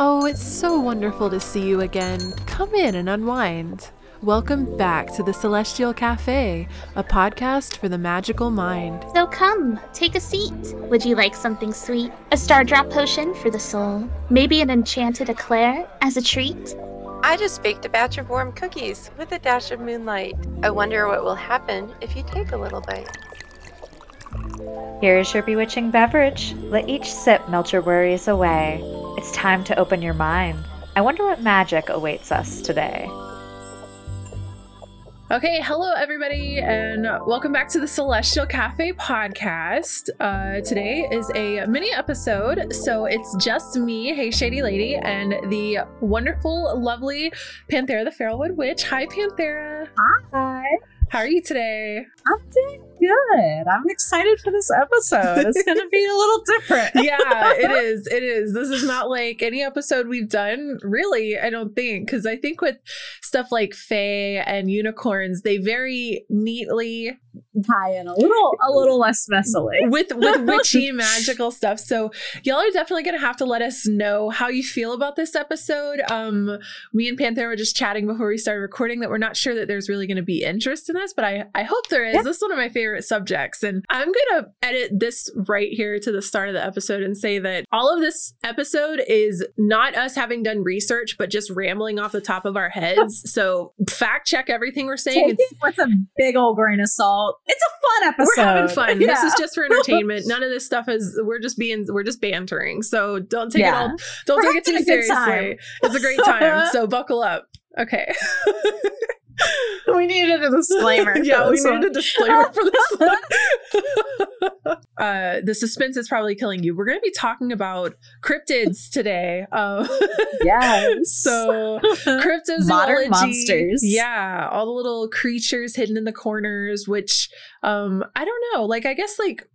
Oh, it's so wonderful to see you again. Come in and unwind. Welcome back to the Celestial Cafe, a podcast for the magical mind. So come, take a seat. Would you like something sweet? A star drop potion for the soul? Maybe an enchanted eclair as a treat? I just baked a batch of warm cookies with a dash of moonlight. I wonder what will happen if you take a little bite. Here is your bewitching beverage. Let each sip melt your worries away. It's time to open your mind. I wonder what magic awaits us today. Okay, hello everybody, and welcome back to the Celestial Cafe podcast. Uh, today is a mini episode, so it's just me, Hey Shady Lady, and the wonderful, lovely Panthera the Feralwood Witch. Hi, Panthera. Hi. How are you today? I'm doing good. I'm excited for this episode. It's going to be a little different. yeah, it is. It is. This is not like any episode we've done, really, I don't think. Because I think with stuff like Fae and unicorns, they very neatly tie in a little a little less messily. With with witchy magical stuff. So y'all are definitely gonna have to let us know how you feel about this episode. Um me and Panther were just chatting before we started recording that we're not sure that there's really gonna be interest in this, but I, I hope there is. Yeah. This is one of my favorite subjects. And I'm gonna edit this right here to the start of the episode and say that all of this episode is not us having done research, but just rambling off the top of our heads. so fact check everything we're saying. Take it with a big old grain of salt. It's a fun episode. We're having fun. Yeah. This is just for entertainment. None of this stuff is we're just being we're just bantering. So don't take yeah. it all don't we're take it too seriously. It's a great time. so buckle up. Okay. we needed a disclaimer. yeah, we needed a disclaimer for this one. uh, the suspense is probably killing you. We're going to be talking about cryptids today. Um, yes. so cryptozoology, modern monsters. Yeah, all the little creatures hidden in the corners. Which um, I don't know. Like, I guess like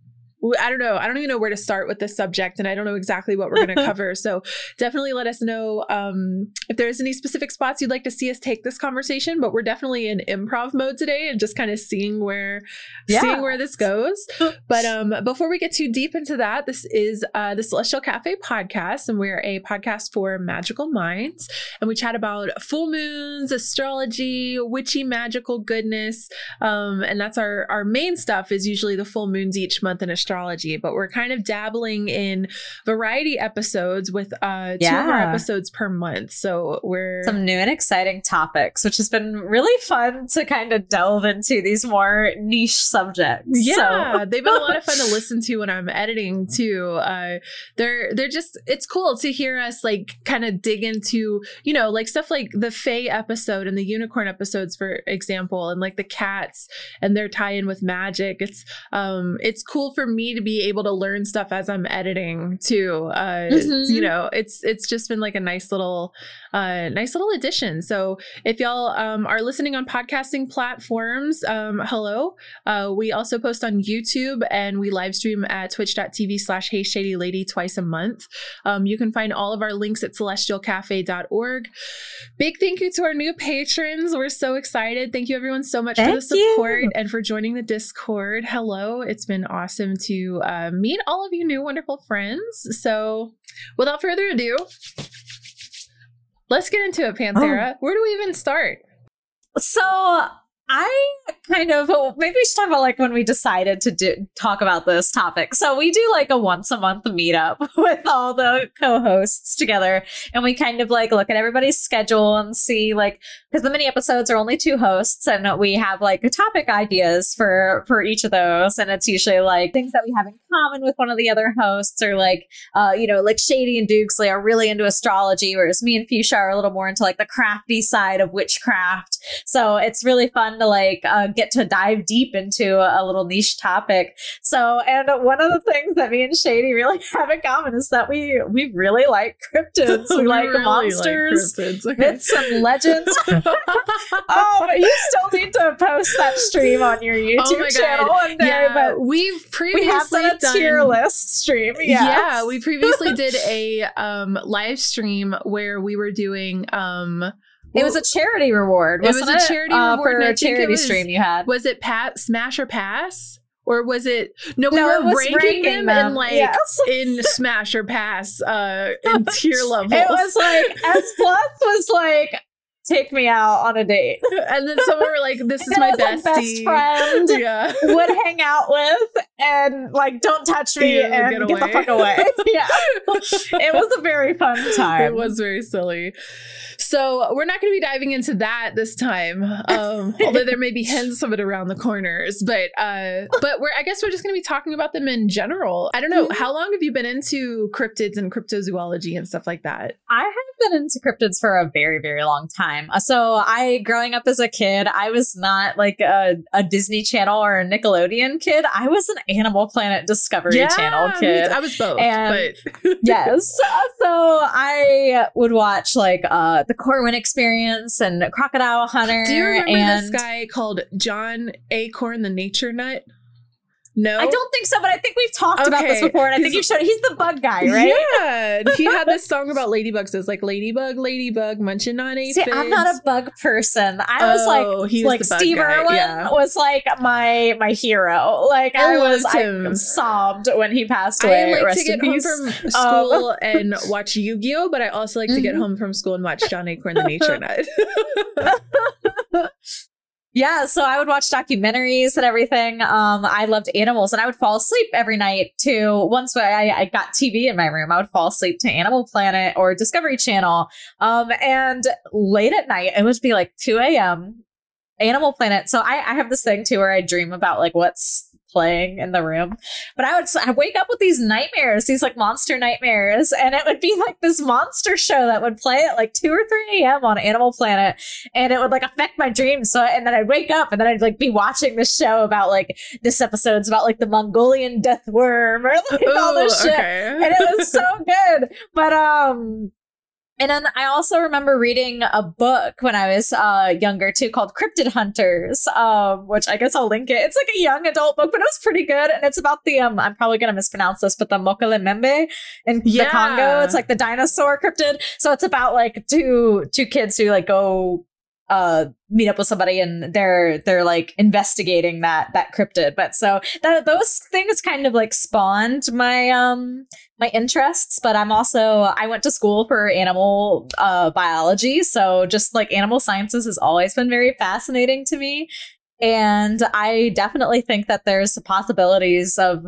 I don't know. I don't even know where to start with this subject, and I don't know exactly what we're going to cover. So definitely let us know um, if there's any specific spots you'd like to see us take this conversation. But we're definitely in improv mode today, and just kind of seeing where yeah. seeing where this goes. but um, before we get too deep into that, this is uh, the Celestial Cafe podcast, and we're a podcast for magical minds, and we chat about full moons, astrology, witchy magical goodness, um, and that's our our main stuff. Is usually the full moons each month in astrology astrology, but we're kind of dabbling in variety episodes with uh yeah. two more episodes per month. So we're some new and exciting topics, which has been really fun to kind of delve into these more niche subjects. Yeah, so. they've been a lot of fun to listen to when I'm editing too. Uh they're they're just it's cool to hear us like kind of dig into, you know, like stuff like the Fae episode and the unicorn episodes, for example, and like the cats and their tie-in with magic. It's um it's cool for me me to be able to learn stuff as I'm editing too. Uh, mm-hmm. You know, it's it's just been like a nice little, uh, nice little addition. So if y'all um, are listening on podcasting platforms, um, hello. Uh, we also post on YouTube and we live stream at twitch.tv slash Hey Shady Lady twice a month. Um, you can find all of our links at celestialcafe.org. Big thank you to our new patrons. We're so excited. Thank you everyone so much thank for the support you. and for joining the Discord. Hello. It's been awesome to to uh, meet all of you new wonderful friends. So, without further ado, let's get into it, oh. Panthera. Oh. Where do we even start? So, I kind of maybe we should talk about like when we decided to do talk about this topic. So we do like a once a month meetup with all the co-hosts together, and we kind of like look at everybody's schedule and see like because the mini episodes are only two hosts, and we have like topic ideas for for each of those, and it's usually like things that we have in common with one of the other hosts, or like uh you know like Shady and Doogsley are really into astrology, whereas me and Fuchsia are a little more into like the crafty side of witchcraft. So it's really fun fun to like uh, get to dive deep into a, little niche topic. So, and one of the things that me and Shady really have in common is that we we really like cryptids. We, we like really monsters, like okay. myths, and legends. oh, but you still need to post that stream on your oh YouTube oh channel one day. Yeah, but we've previously we have done a done, tier list stream. Yes. Yeah, we previously did a um, live stream where we were doing um, it was a charity reward. it was a charity uh, reward. For a charity was, stream you had. Was it Pat Smash or Pass? Or was it no? We No, were ranking, ranking them, them, in like yes. in Smash or Pass uh in tier levels. It was like S plus was like take me out on a date. and then some were like, "This is my bestie." best friend. Yeah. Would hang out with and like don't touch me and get get, the away. fuck away. yeah, it was a very fun time. It was very silly. So we're not going to be diving into that this time, um, although there may be hints of it around the corners. But uh, but we're I guess we're just going to be talking about them in general. I don't know how long have you been into cryptids and cryptozoology and stuff like that. I have been into cryptids for a very, very long time. Uh, So I, growing up as a kid, I was not like a, a Disney Channel or a Nickelodeon kid. I was an Animal Planet Discovery Channel kid. I was both, And- but yes. So I would watch like uh the Corwin Experience and Crocodile Hunter. do you remember and this guy called John Acorn the Nature Nut? No, I don't think so, but I think we've talked about this before, and I think you showed. He's the bug guy, right? Yeah, he had this song about ladybugs. It's like ladybug, ladybug, munching on See. I'm not a bug person. I was Oh, like, he was like Steve guy, Irwin yeah. was like my my hero. Like I I, was, loved I sobbed when he passed away. I like to get home from Um, school and watch Yu Gi Oh, but I also like to get Mhm. home from school and watch John Acorn the Nature Nut. Yeah, so I would watch documentaries and everything. Um, I loved animals, and I would fall asleep every night to. Once I, I got TV in my room, I would fall asleep to Animal Planet or Discovery Channel. Um, and late at night, it would be like two a.m. Animal Planet. So I, I have this thing too where I dream about like what's playing in the room. But I would I wake up with these nightmares, these like monster nightmares, and it would be like this monster show that would play at like two or three a.m. on Animal Planet and it would like affect my dreams. So, and then I'd wake up and then I'd like be watching this show about like this episode's about like the Mongolian death worm or like all this shit. okay. And it was so good. But, um, and then I also remember reading a book when I was uh, younger too called Cryptid Hunters, um, which I guess I'll link it. It's like a young adult book, but it was pretty good. And it's about the, um, I'm probably going to mispronounce this, but the Mokele-mbembe in Yeah. the Congo. It's like the dinosaur cryptid. So it's about like two, two kids who like go uh meet up with somebody and they're they're like investigating that that cryptid. But so that those things kind of like spawned my um my interests. But i'm also i went to school for animal uh biology. So just like animal sciences has always been very fascinating to me. And i definitely think that there's possibilities of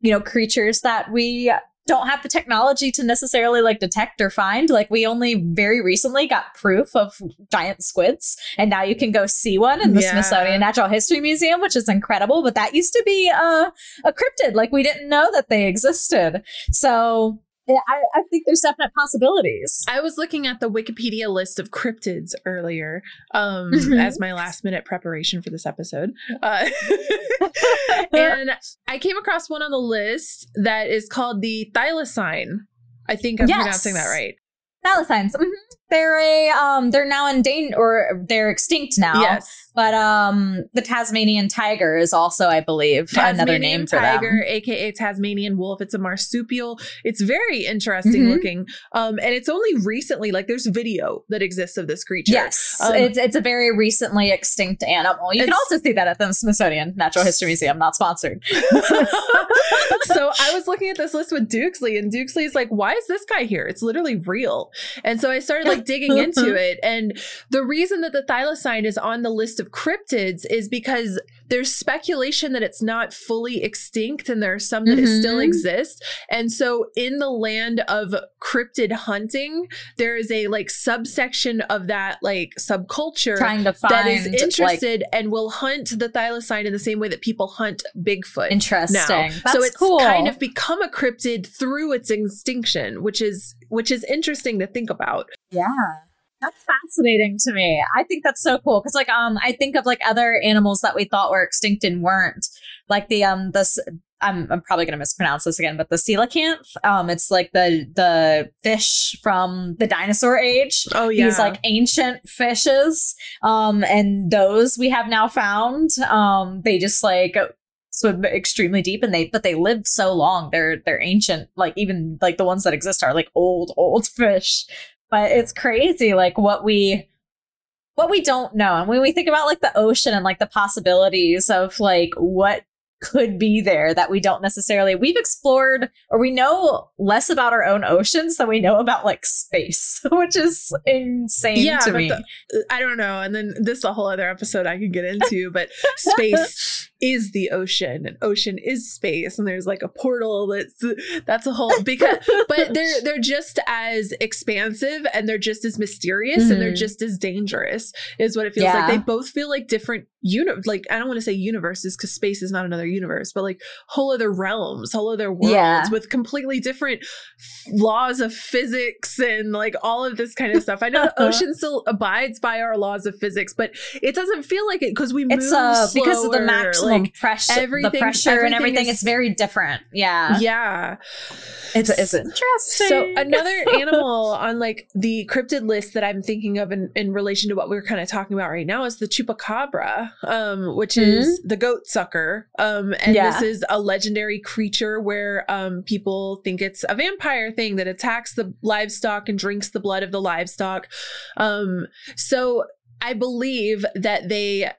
you know creatures that we don't have the technology to necessarily like detect or find. Like we only very recently got proof of giant squids and now you can go see one in the Yeah. smithsonian natural history museum which is incredible but that used to be a, a cryptid. Like we didn't know that they existed. So I, I think there's definite possibilities I was looking at the Wikipedia list of cryptids earlier um, Mhm. as my last minute preparation for this episode. Uh, and I came across one on the list that is called the thylacine. I think I'm Yes. pronouncing that right. thylacines mhm. they're a um they're now endangered or they're extinct now Yes. But um the tasmanian tiger is also i believe another name for tiger, aka Tasmanian wolf. It's a marsupial. It's very interesting Mhm. looking. Um, and it's only recently, like, there's video that exists of this creature. Yes, Um, it's it's a very recently extinct animal. You can also see that at the Smithsonian Natural History Museum, not sponsored. so I was looking at this list with Doogsley, and Doogsley's like, "Why is this guy here? It's literally real." And so I started like digging into it, and the reason that the thylacine is on the list of cryptids is because there's speculation that it's not fully extinct, and there are some that it still mm-hmm. exist. And so in the land of cryptid hunting, there is a like subsection of that like subculture Trying to find that is like interested and will hunt the thylacine in the same way that people hunt Bigfoot interesting. now. That's so it's cool. kind of become a cryptid through its extinction, which is which is interesting to think about. yeah. That's fascinating to me. I think that's so cool because, like, um, I think of like other animals that we thought were extinct and weren't, like the um, this. I'm, I'm probably gonna mispronounce this again, but the coelacanth. Um, it's like the the fish from the dinosaur age. Oh yeah, these like ancient fishes um and those we have now found um they just like swim extremely deep and they but they live so long they're they're ancient like even like the ones that exist are like old old fish but it's crazy like what we what we don't know. And when we think about like the ocean and like the possibilities of like what could be there that we don't necessarily we've explored or we know less about our own oceans than we know about like space which is insane Yeah, to me. the- uh, I don't know. And then this is a whole other episode I could get into, but space is the ocean and ocean is space and there's like a portal that's that's a whole because but they're they're just as expansive and they're just as mysterious and they're Mhm. just as dangerous is what it feels Yeah. like they both feel like different uni- like I don't want to say universes because space is not another universe but like whole other realms whole other worlds Yeah. with completely different laws of physics and like all of this kind of stuff I know the ocean still abides by our laws of physics but it doesn't feel like it because we move it's uh because of the slower, maximum like, pressure the everything- pressure and everything everything is- it's very different yeah yeah it's, it's interesting So another animal on like the cryptid list that I'm thinking of in, in relation to what we're kind of talking about right now is the chupacabra, um, which is the goat sucker. Um, and Yeah. this is a legendary creature where um, people think it's a vampire thing that attacks the livestock and drinks the blood of the livestock. Um, so I believe that they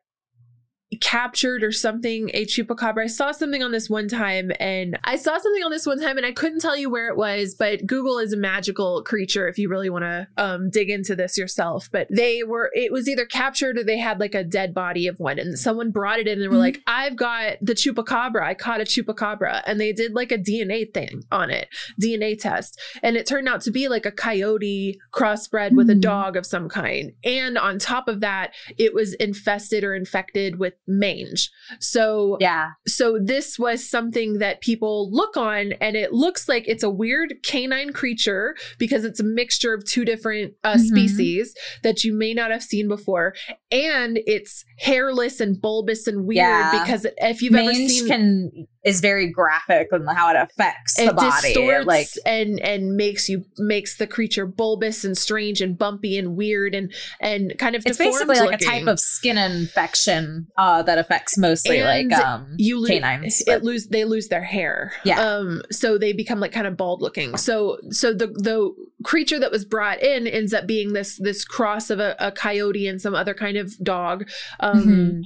captured or something a chupacabra. I saw something on this one time and I saw something on this one time and I couldn't tell you where it was, but Google is a magical creature if you really want to um, dig into this yourself. But they were, it was either captured or they had like a dead body of one and someone brought it in and they were Mhm. like, I've got the chupacabra. I caught a chupacabra. And they did like a DNA thing on it, DNA test. And it turned out to be like a coyote crossbred with a Mhm. dog of some kind. And on top of that, it was infested or infected with mange. So yeah so this was something that people look on and it looks like it's a weird canine creature because it's a mixture of two different uh, Mhm. species that you may not have seen before and it's hairless and bulbous and weird Yeah. because if you've ever seen can is very graphic and how it affects the body distorts like and and makes you makes the creature bulbous and strange and bumpy and weird and and kind of it's basically like a type of skin infection uh, that affects mostly And like um you lose canines. it lose they lose their hair Yeah. um so they become like kind of bald looking so so the the creature that was brought in ends up being this this cross of a, a coyote and some other kind of dog um Mhm.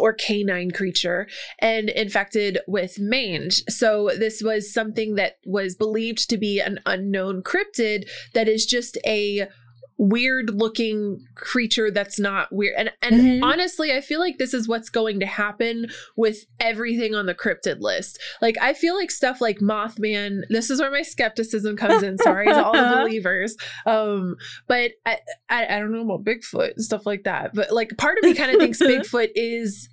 or canine creature and infected with mange. So this was something that was believed to be an unknown cryptid that is just a weird looking creature that's not weird. And and Mhm. honestly i feel like this is what's going to happen with everything on the cryptid list. Like i feel like stuff like mothman this is where my skepticism comes in. Sorry to all the believers. Um but I, I i don't know about bigfoot and stuff like that. But like part of me kind of thinks bigfoot is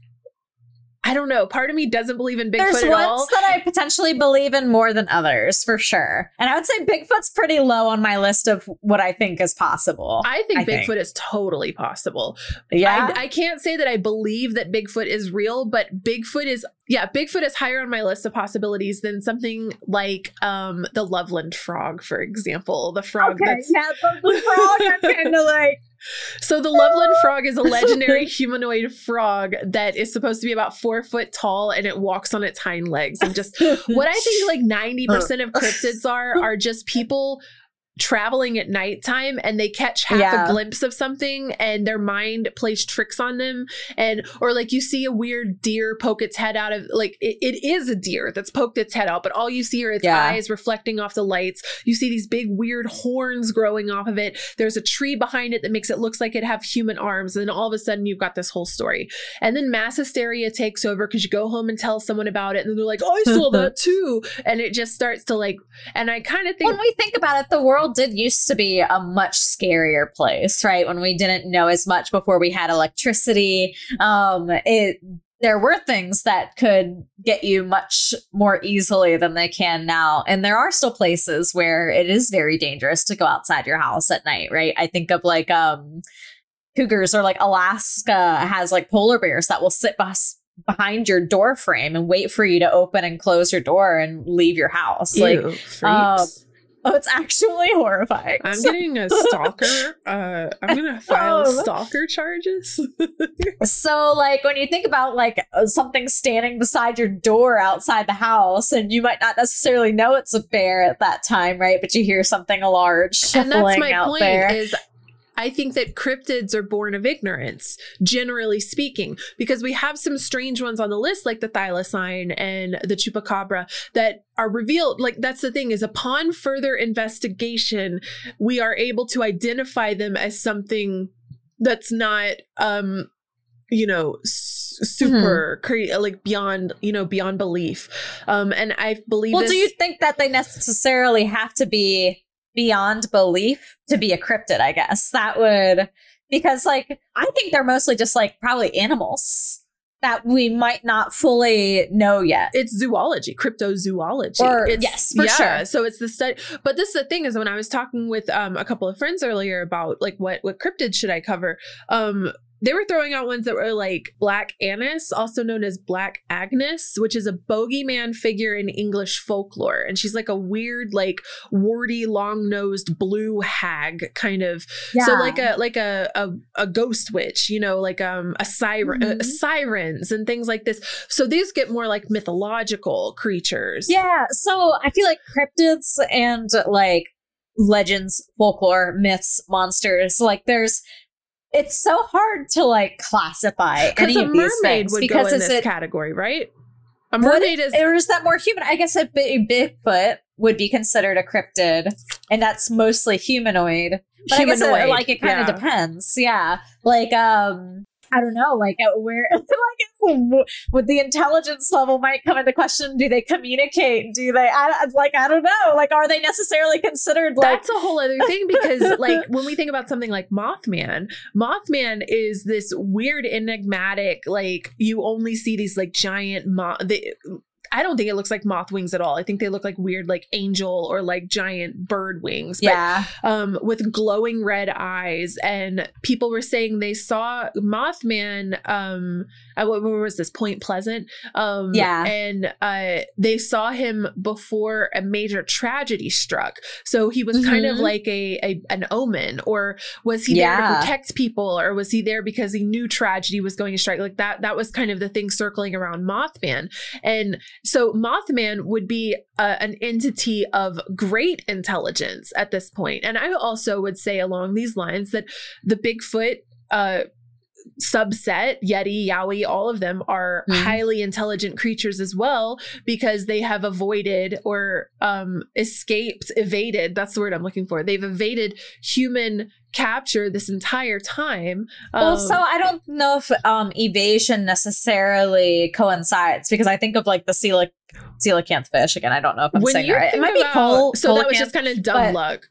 I don't know. Part of me doesn't believe in Bigfoot There's at ones all. that I potentially believe in more than others, for sure. And I would say Bigfoot's pretty low on my list of what I think is possible. I think I Bigfoot think. is totally possible. yeah, I, I can't say that I believe that Bigfoot is real, but Bigfoot is yeah, Bigfoot is higher on my list of possibilities than something like um the Loveland frog, for example. The frog that's yeah, the, the frog. I'm kind of like so the Loveland frog is a legendary humanoid frog that is supposed to be about four foot tall and it walks on its hind legs. And just what I think like 90% of cryptids are are just people traveling at nighttime and they catch half Yeah. a glimpse of something and their mind plays tricks on them and or like you see a weird deer poke its head out of like it, it is a deer that's poked its head out but all you see are its Yeah. eyes reflecting off the lights you see these big weird horns growing off of it there's a tree behind it that makes it looks like it have human arms and then all of a sudden you've got this whole story and then mass hysteria takes over because you go home and tell someone about it and they're like oh i saw that too and it just starts to like and i kind of think when we think about it, the world did used to be a much scarier place, right? When we didn't know as much before we had electricity, um, it there were things that could get you much more easily than they can now. And there are still places where it is very dangerous to go outside your house at night, right? I think of like um cougars or like Alaska has like polar bears that will sit bus behind your door frame and wait for you to open and close your door and leave your house. Like Ew, freaks. um, Oh, it's actually horrifying. I'm getting a stalker. Uh, I'm gonna file Oh. stalker charges. So, like, when you think about like uh, something standing beside your door outside the house, and you might not necessarily know it's a bear at that time, right? But you hear something large and that's my out point. there. Is I think that cryptids are born of ignorance, generally speaking, because we have some strange ones on the list, like the thylacine and the chupacabra, that are revealed. Like, that's the thing is, upon further investigation, we are able to identify them as something that's not, um, you know, super cre- like beyond, you know, beyond belief. Um, and I believe. Well, this- do you think that they necessarily have to be beyond belief to be a cryptid? I guess that would because like I think they're mostly just like probably animals that we might not fully know yet. it's zoology, cryptozoology. Or- it's, yes, for yeah, sure. So it's the study. But this is the thing is when I was talking with um, a couple of friends earlier about like what what cryptids should I cover, um, they were throwing out ones that were like Black Annis, also known as Black Agnes, which is a bogeyman figure in English folklore, and she's like a weird, like warty, long nosed blue hag kind of so like a like a, a a ghost witch, you know, like um a siren, uh, Mhm. sirens and things like this. So these get more like mythological creatures. Yeah, so I feel like cryptids and like legends, folklore, myths, monsters, like there's it's so hard to like classify because any a of these mermaid things would because go in is this it category, right? A mermaid is or is that more human? I guess a big Bigfoot would be considered a cryptid, and that's mostly humanoid. But I guess it, like it kind of yeah. depends. Yeah, like um, I don't know, like uh, where like with the intelligence level might come into question. Do they communicate? Do they? I, like I don't know. Like are they necessarily considered like? That's a whole other thing because, like, when we think about something like Mothman, Mothman is this weird, enigmatic, like, you only see these, like, giant moth. I don't think it looks like moth wings at all. I think they look like weird, like angel or like giant bird wings. But yeah, um, with glowing red eyes. And people were saying they saw Mothman. Um, at what where was this? Point Pleasant. Um, Yeah. And uh, they saw him before a major tragedy struck. So he was kind of Mhm. like a, a an omen, or was he there to protect people, or was he there because he knew tragedy was going to strike? Like that. That was kind of the thing circling around Mothman. And so Mothman would be uh, an entity of great intelligence at this point. And I also would say along these lines that the Bigfoot uh, subset, Yeti, Yowie, all of them are Mhm. highly intelligent creatures as well because they have avoided or um, escaped, evaded. That's the word I'm looking for. They've evaded human capture this entire time. well, Um, so I don't know if um evasion necessarily coincides because I think of like the coelac coelacanth fish again. I don't know if I'm saying it right. It might be col- so that was coelacanth. just kind of dumb luck.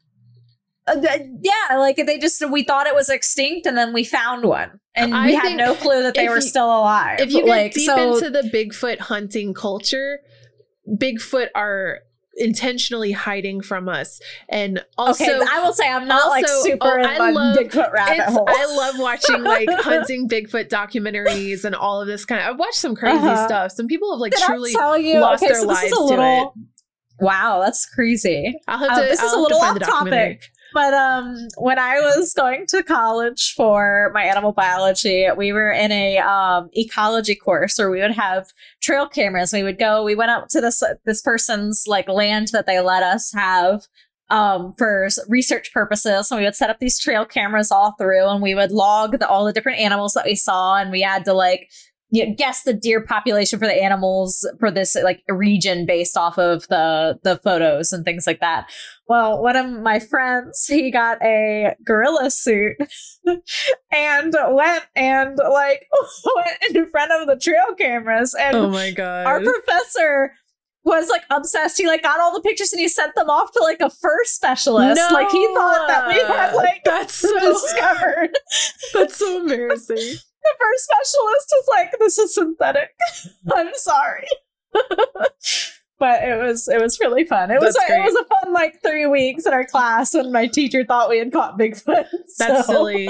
Uh, yeah, like they just we thought it was extinct and then we found one, and I we had no clue that they were you- still alive. if you get like deep so, into the Bigfoot hunting culture, Bigfoot are intentionally hiding from us. And also, okay, I will say I'm not like super oh, I love- Bigfoot rabbit it's, hole. I love watching like hunting Bigfoot documentaries and all of this kind of. I've watched some crazy Uh-huh. stuff. Some people have like Did truly you? lost okay, their so this lives is a to little. Wow, that's crazy. I'll have Uh, to. this I'll is a little off topic. But um, when I was going to college for my animal biology, we were in a um, ecology course where we would have trail cameras. We would go. We went up to this this person's like land that they let us have um, for research purposes. And we would set up these trail cameras all through, and we would log the, all the different animals that we saw, and we had to like you know, guess the deer population for the animals for this like region based off of the the photos and things like that. Well, one of my friends, he got a gorilla suit and went and like went in front of the trail cameras and Oh my god! our professor was like obsessed. He like got all the pictures and he sent them off to like a fur specialist. No. Like he thought that we had like that's so discovered. that's so embarrassing. The first specialist was like, "This is synthetic." I'm sorry, but it was it was really fun. It was That's it was a fun like three weeks in our class, and my teacher thought we had caught Bigfoot. That's so- silly.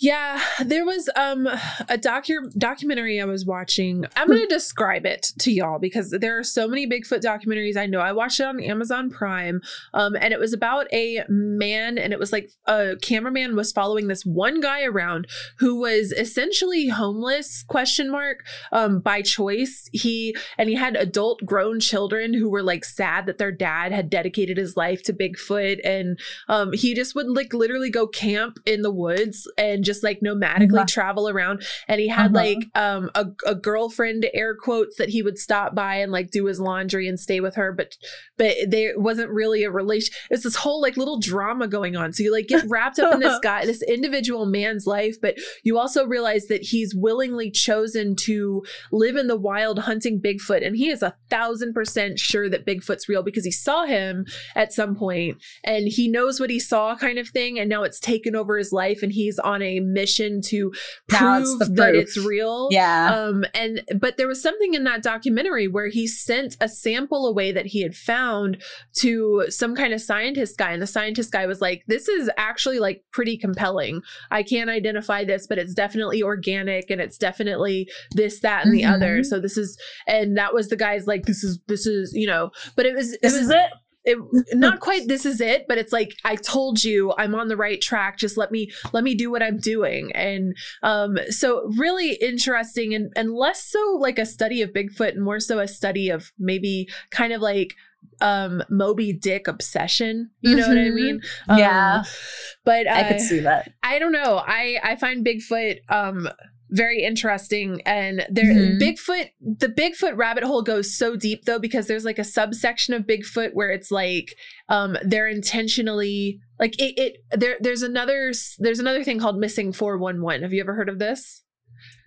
Yeah, there was um a docu- documentary I was watching. I'm going to describe it to y'all because there are so many Bigfoot documentaries I know. I watched it on Amazon Prime. Um and it was about a man and it was like a cameraman was following this one guy around who was essentially homeless question mark um by choice. He and he had adult grown children who were like sad that their dad had dedicated his life to Bigfoot and um he just would like literally go camp in the woods and just like nomadically travel around. And he had Uh-huh. like um a, a girlfriend air quotes that he would stop by and like do his laundry and stay with her. But but there wasn't really a relation it's this whole like little drama going on. So you like get wrapped up in this guy this individual man's life but you also realize that he's willingly chosen to live in the wild hunting bigfoot. And he is a thousand percent sure that bigfoot's real because he saw him at some point and he knows what he saw kind of thing. And now it's taken over his life and he's on a mission to prove that it's real Yeah. um and but there was something in that documentary where he sent a sample away that he had found to some kind of scientist guy and the scientist guy was like this is actually like pretty compelling i can't identify this but it's definitely organic and it's definitely this that and the Mhm. other so this is and that was the guy's like this is this is you know but it was it was is it. It not quite this is it but it's like i told you i'm on the right track just let me let me do what i'm doing and um so really interesting and and less so like a study of bigfoot and more so a study of maybe kind of like um moby dick obsession you know what i Mhm. mean Yeah. Um, but I uh, could see that. I don't know. I I find Bigfoot um very interesting and there Mhm. Bigfoot the Bigfoot rabbit hole goes so deep though because there's like a subsection of Bigfoot where it's like um they're intentionally like it, it there there's another there's another thing called missing 411. Have you ever heard of this?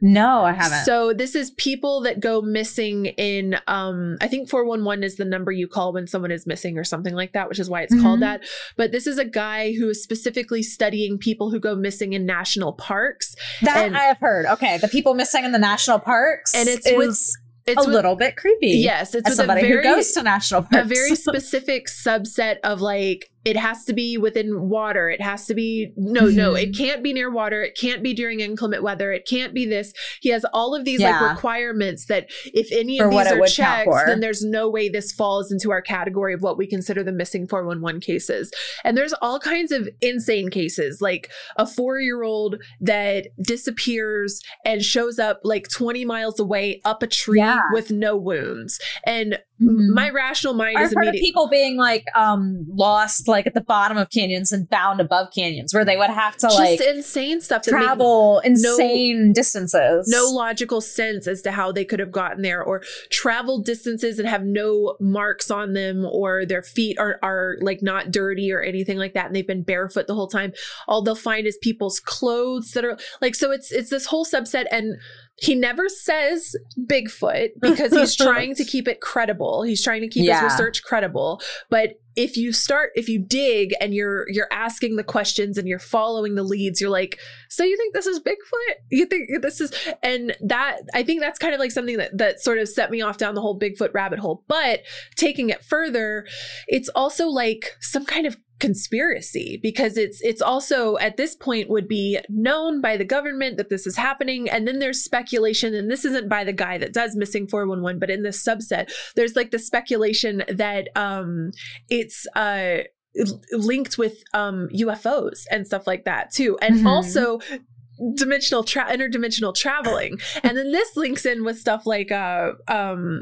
No, I haven't. So this is people that go missing in um I think 411 is the number you call when someone is missing or something like that, which is why it's Mhm. called that. But this is a guy who is specifically studying people who go missing in national parks. that and- I have heard. Okay, the people missing in the national parks, And it's is with- It's a with- little bit creepy. Yes, it's with somebody a very who goes to national parks. a very specific subset of like it has to be within water. It has to be no, no, Mhm. it can't be near water. It can't be during inclement weather. It can't be this. He has all of these Yeah. like requirements that if any of these are checked, then there's no way this falls into our category of what we consider the missing 411 cases. And there's all kinds of insane cases, like a four year old that disappears and shows up like 20 miles away up a tree Yeah. with no wounds. And Mhm. my rational mind I've is heard of people being like um lost like at the bottom of canyons and bound above canyons where they would have to just like insane stuff travel insane distances. no logical sense as to how they could have gotten there or travel distances and have no marks on them or their feet are, are like not dirty or anything like that and they've been barefoot the whole time all they'll find is people's clothes that are like so it's it's this whole subset and he never says Bigfoot because he's trying to keep it credible. He's trying to keep Yeah. his research credible. But if you start, if you dig and you're you're asking the questions and you're following the leads, you're like, so you think this is Bigfoot? You think this is and that I think that's kind of like something that that sort of set me off down the whole Bigfoot rabbit hole. But taking it further, it's also like some kind of conspiracy because it's it's also at this point would be known by the government that this is happening and then there's speculation and this isn't by the guy that does missing 411 but in this subset there's like the speculation that um it's uh linked with um UFOs and stuff like that too and Mhm. also dimensional tra- interdimensional traveling and then this links in with stuff like uh um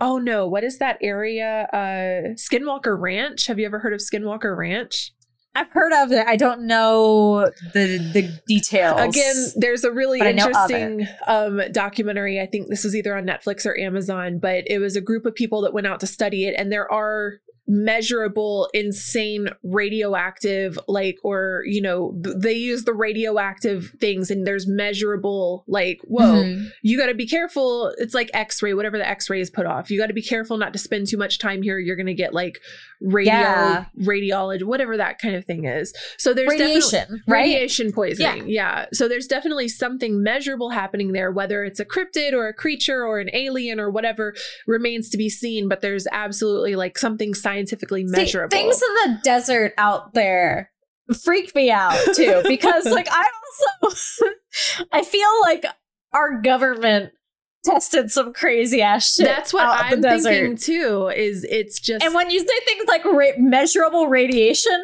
oh no what is that area uh skinwalker ranch have you ever heard of skinwalker ranch I've heard of it. I don't know the the details. Again, there's a really But I know of interesting um, documentary. I think this was either on Netflix or Amazon, but it was a group of people that went out to study it, and there are measurable insane radioactive like or you know they use the radioactive things and there's measurable like whoa Mhm. you got to be careful it's like x-ray whatever the x-ray is put off you got to be careful not to spend too much time here you're going to get like radio Yeah. radiology whatever that kind of thing is so there's definitely radiation, right? radiation poisoning yeah. yeah so there's definitely something measurable happening there whether it's a cryptid or a creature or an alien or whatever remains to be seen but there's absolutely like something scientifically See, things in the desert out there freak me out too because like I also I feel like our government tested some crazy ass shit. That's what I'm thinking too. Is it's just And when you say things like ra- measurable radiation,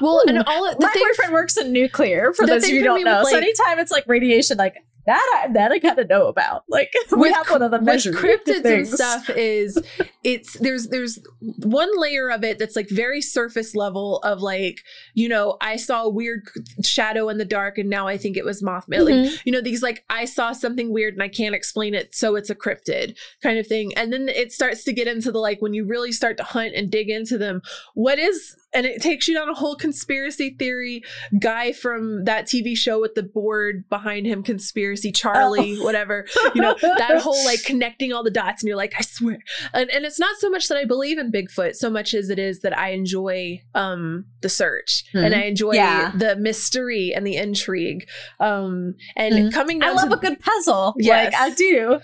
well, and Ooh, all the my boyfriend works in nuclear. For the those of you who don't know, with, so anytime it's like radiation, like that, I, that I kind of know about. Like we With have one of the with measured cryptids and stuff is it's there's there's one layer of it that's like very surface level of like you know I saw a weird shadow in the dark and now I think it was Mothman like Mhm. you know these like I saw something weird and I can't explain it so it's a cryptid kind of thing and then it starts to get into the like when you really start to hunt and dig into them what is and it takes you down a whole conspiracy theory guy from that TV show with the board behind him conspiracy Charlie whatever you know that whole like connecting all the dots and you're like i swear and, and it's not so much that i believe in bigfoot so much as it is that i enjoy um the search Hmm. and i enjoy Yeah. the mystery and the intrigue um and Hmm. coming I down love to a good puzzle. Yes. Like I do.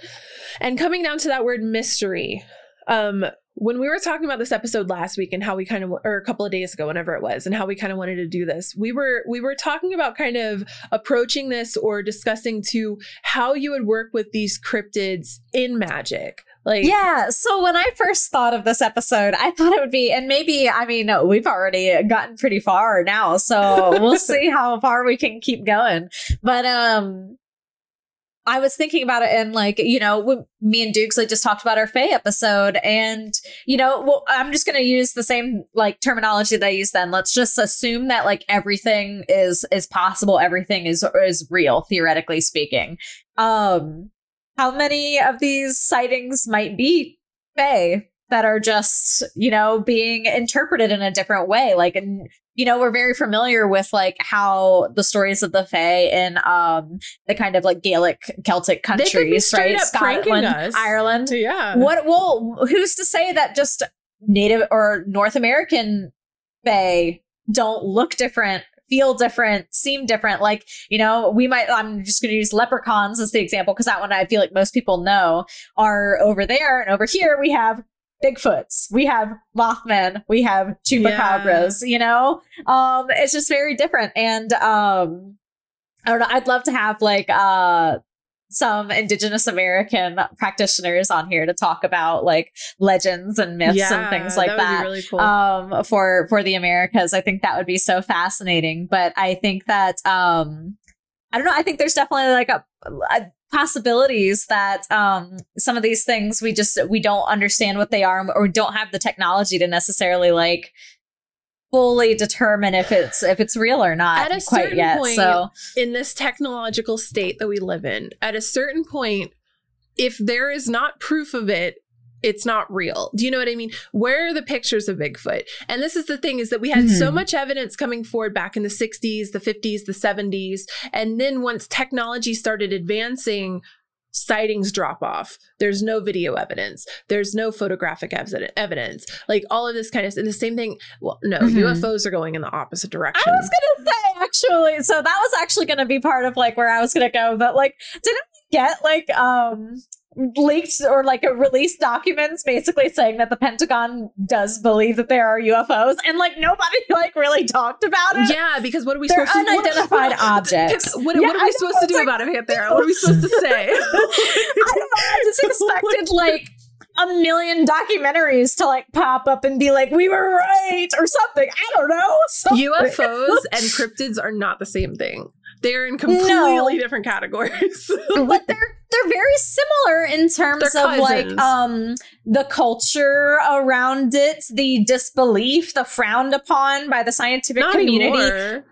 and coming down to that word mystery um when we were talking about this episode last week and how we kind of or a couple of days ago whenever it was and how we kind of wanted to do this we were we were talking about kind of approaching this or discussing to how you would work with these cryptids in magic like Yeah. So when I first thought of this episode, I thought it would be, and maybe, I mean, we've already gotten pretty far now. So we'll see how far we can keep going. But, um, I was thinking about it and like, you know, me and Doogsley just talked about our Fae episode and, you know, well, I'm just going to use the same like terminology that I used then. Let's just assume that like everything is, is possible. Everything is, is real, theoretically speaking. Um, how many of these sightings might be Fae that are just, you know, being interpreted in a different way? Like, you know, we're very familiar with like how the stories of the Fae in um the kind of like Gaelic Celtic They could be countries, right? Scotland. Ireland. yeah What well, who's to say that just native or North American Fae don't look different, feel different, seem different? Like, you know, we might I'm just gonna use leprechauns as the example because that one I feel like most people know are over there and over here we have Bigfoots, we have Mothman, we have chupacabras, you know? Um, it's just very different. And um I don't know, I'd love to have like uh some indigenous american practitioners on here to talk about like legends and myths and things like that, that, really cool. um for for the americas. I think that would be so fascinating. But i think that um i don't know i think there's definitely like a, a possibilities that um some of these things we just we don't understand what they are or don't have the technology to necessarily like fully determine if it's if it's real or not At a quite certain yet point, so. in this technological state that we live in, at a certain point, if there is not proof of it, it's not real. Do you know what I mean? Where are the pictures of Bigfoot? And this is the thing is that we had so Mhm. much evidence coming forward back in the 60s, the 50s, the 70s, and then once technology started advancing, sightings drop off. There's no video evidence. There's no photographic evidence. Like all of this kind of and the same thing. Well, no, Mhm. UFOs are going in the opposite direction. I was gonna say actually, so that was actually gonna be part of like where I was gonna go, but like, didn't we get like um leaked or like a released documents basically saying that the Pentagon does believe that there are UFOs and like nobody like really talked about it? Yeah, because what are we They're supposed to unidentified what- objects. What, Yeah, what are we know, supposed to do like- about it, Panthera? What are we supposed to say? I don't know. I just expected like a million documentaries to like pop up and be like, "We were right" or something. I don't know. Something. UFOs and cryptids are not the same thing. They're in completely No. different categories. but they're they're very similar in terms of like um the culture around it, the disbelief, the frowned upon by the scientific not community. anymore.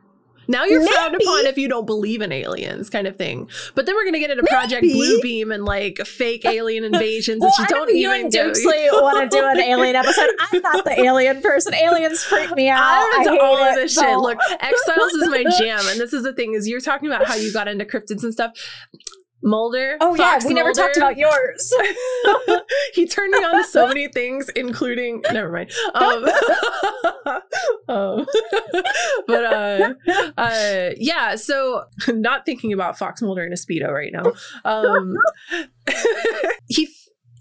Now you're frowned upon if you don't believe in aliens, kind of thing. But then we're gonna get into Project Maybe. Bluebeam and like fake alien invasions Well, that you don't you even go- Doogsley want to do an alien episode. I'm not the alien person. Aliens freak me out. I'm into I hate all of this shit. Look, X-Files is my jam, and this is the thing: is you're talking about how you got into cryptids and stuff. Mulder. Oh yeah, Fox we never talked about yours. he turned me on to so many things, including never mind. Um, um, but uh, uh, yeah. So not thinking about Fox Mulder in a speedo right now. Um, he.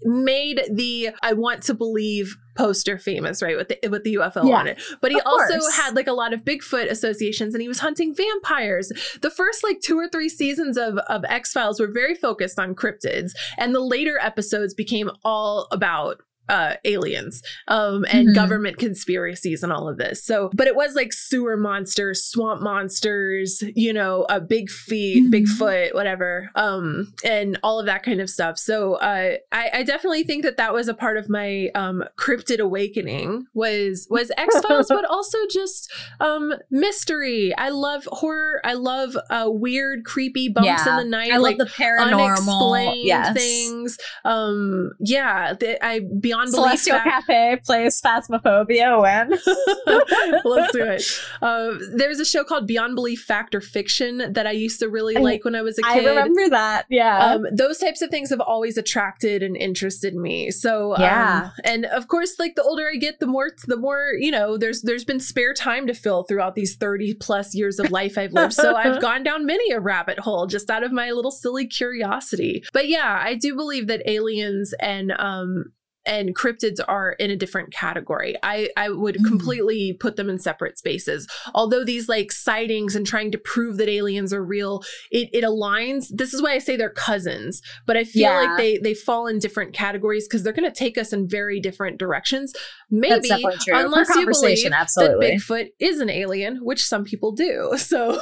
Made the I want to believe poster famous, right? With the with the UFO Yeah. on it. But he also course. had like a lot of Bigfoot associations and he was hunting vampires. The first like two or three seasons of, of X-Files were very focused on cryptids, and the later episodes became all about uh aliens um and Mhm. government conspiracies and all of this so but it was like sewer monsters swamp monsters you know a big feet Mhm. bigfoot whatever um and all of that kind of stuff so uh I, I definitely think that that was a part of my um cryptid awakening was was x-files but also just um mystery i love horror i love uh weird creepy bumps Yeah. in the night I like love the paranormal unexplained yes. things um yeah the, i beyond Celestial belief fact- Cafe plays Phasmophobia when Let's do it. Uh, there's a show called Beyond Belief Fact or Fiction that I used to really I- like when I was a kid. I remember that. Yeah. Um, those types of things have always attracted and interested me. So Yeah. um, and of course, like the older I get, the more the more you know. There's there's been spare time to fill throughout these thirty plus years of life I've lived. So I've gone down many a rabbit hole just out of my little silly curiosity. But yeah, I do believe that aliens and um and cryptids are in a different category. I I would Mhm. completely put them in separate spaces. Although these like sightings and trying to prove that aliens are real, it it aligns. This is why I say they're cousins, but I feel Yeah. like they they fall in different categories because they're going to take us in very different directions. Maybe unless you believe conversation, that. Bigfoot is an alien, which some people do. So,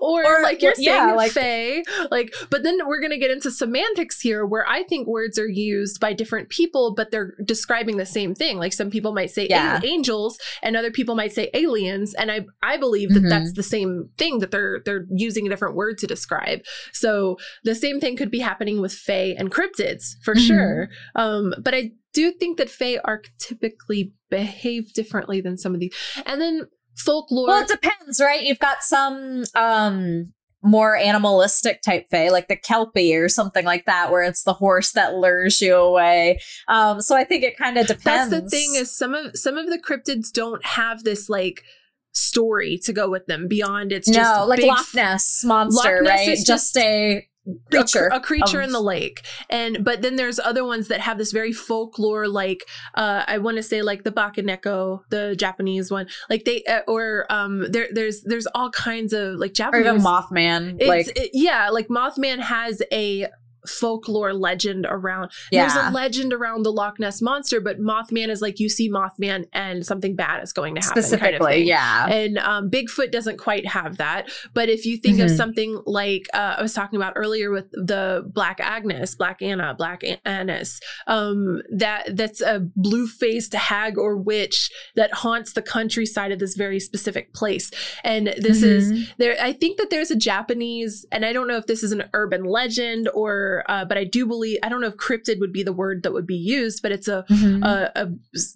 or, Or, like you're yeah, saying, like- Fae, like, but then we're going to get into semantics here, where I think words are used by different people, but they're describing the same thing. Like some people might say Yeah. angels, and other people might say aliens, and I I believe that Mhm. that's the same thing that they're they're using a different word to describe. So the same thing could be happening with Fae and cryptids for Mhm. sure. Um, but I do think that Fae archetypically behave differently than some of these. And then folklore. well, it depends, right? You've got some um more animalistic type fae, like the kelpie or something like that, where it's the horse that lures you away. Um, so I think it kind of depends. That's the thing is some of some of the cryptids don't have this like story to go with them beyond it's just no, like Loch Ness monster, Loch Ness right? Just, just a, creature, cr- a creature of- in the lake and but then there's other ones that have this very folklore like uh i want to say like the bakaneko the japanese one like they uh, or um there there's there's all kinds of like or japanese even Mothman. like, it- yeah like mothman has a folklore legend around yeah, there's a legend around the loch ness monster but mothman is like you see mothman and something bad is going to happen kind of specifically, yeah. And um, Bigfoot doesn't quite have that. But if you think of Mhm. something like uh, I was talking about earlier with the Black Agnes, Black Anna, Black An- Annis, um, that that's a blue faced hag or witch that haunts the countryside of this very specific place. And this is Mhm. there. I think that there's a Japanese, and I don't know if this is an urban legend or, uh, but I do believe I don't know if cryptid would be the word that would be used, but it's a Mhm. a, a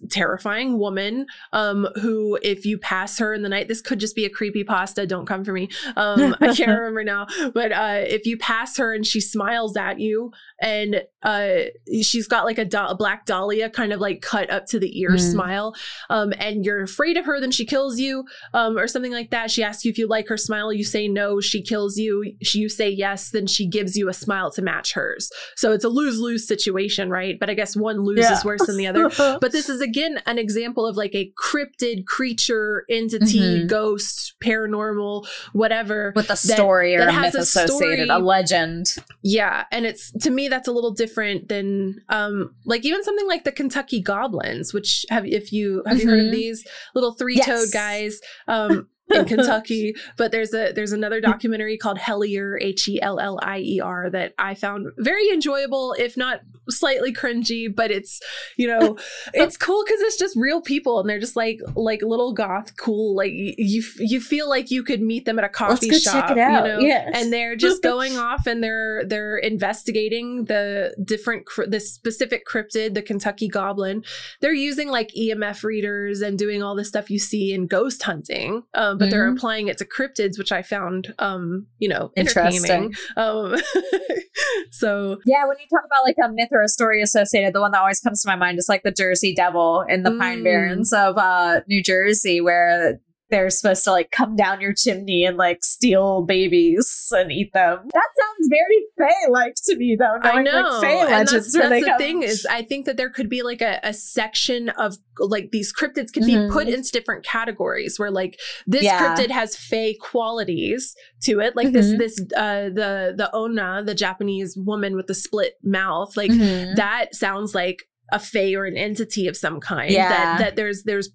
terrifying woman um, who, if you pass her in the night, this could just be a creepy pasta. Don't come for me. Um, I can't remember now, but uh, if you pass her and she smiles at you, and uh, she's got like a, do- a black dahlia kind of like cut up to the ear Mm. smile, um, and you're afraid of her, then she kills you, um, or something like that. She asks you if you like her smile. You say no. She kills you. She, you say yes. Then she gives you a smile to match hers. So it's a lose lose situation, right? But I guess one lose Yeah. is worse than the other. But this is again an example of like a cryptid creature, entity, Mhm. ghost, paranormal, whatever. with a story or that a has myth a associated, story. a legend. Yeah, and it's to me that's a little different than um like even something like the Kentucky Goblins, which have if you have you heard of Mhm. these little three-toed Yes. guys um in Kentucky, but there's a there's another documentary called Hellier H E L L I E R that I found very enjoyable, if not slightly cringy, but it's you know it's cool because it's just real people and they're just like like little goth cool like you you feel like you could meet them at a coffee shop it out, you know yes. and they're just going off and they're they're investigating the different cr- the specific cryptid the Kentucky goblin they're using like EMF readers and doing all the stuff you see in ghost hunting um, but they're Mhm. applying it to cryptids which I found um you know Interesting. entertaining um so Yeah, when you talk about like a myth or a story associated, the one that always comes to my mind is like the Jersey Devil in the Pine Mm. Barrens of uh, New Jersey, where they're supposed to like come down your chimney and like steal babies and eat them. That sounds very Fae like to me, though. I know. Like, Fae and legends that's, that's the come- thing is, I think that there could be like a, a section of like these cryptids could be Mhm. put into different categories where like this Yeah. cryptid has Fae qualities to it, like this Mhm. this uh the the Ona, the Japanese woman with the split mouth, like Mhm. that sounds like a fae or an entity of some kind Yeah. that that there's there's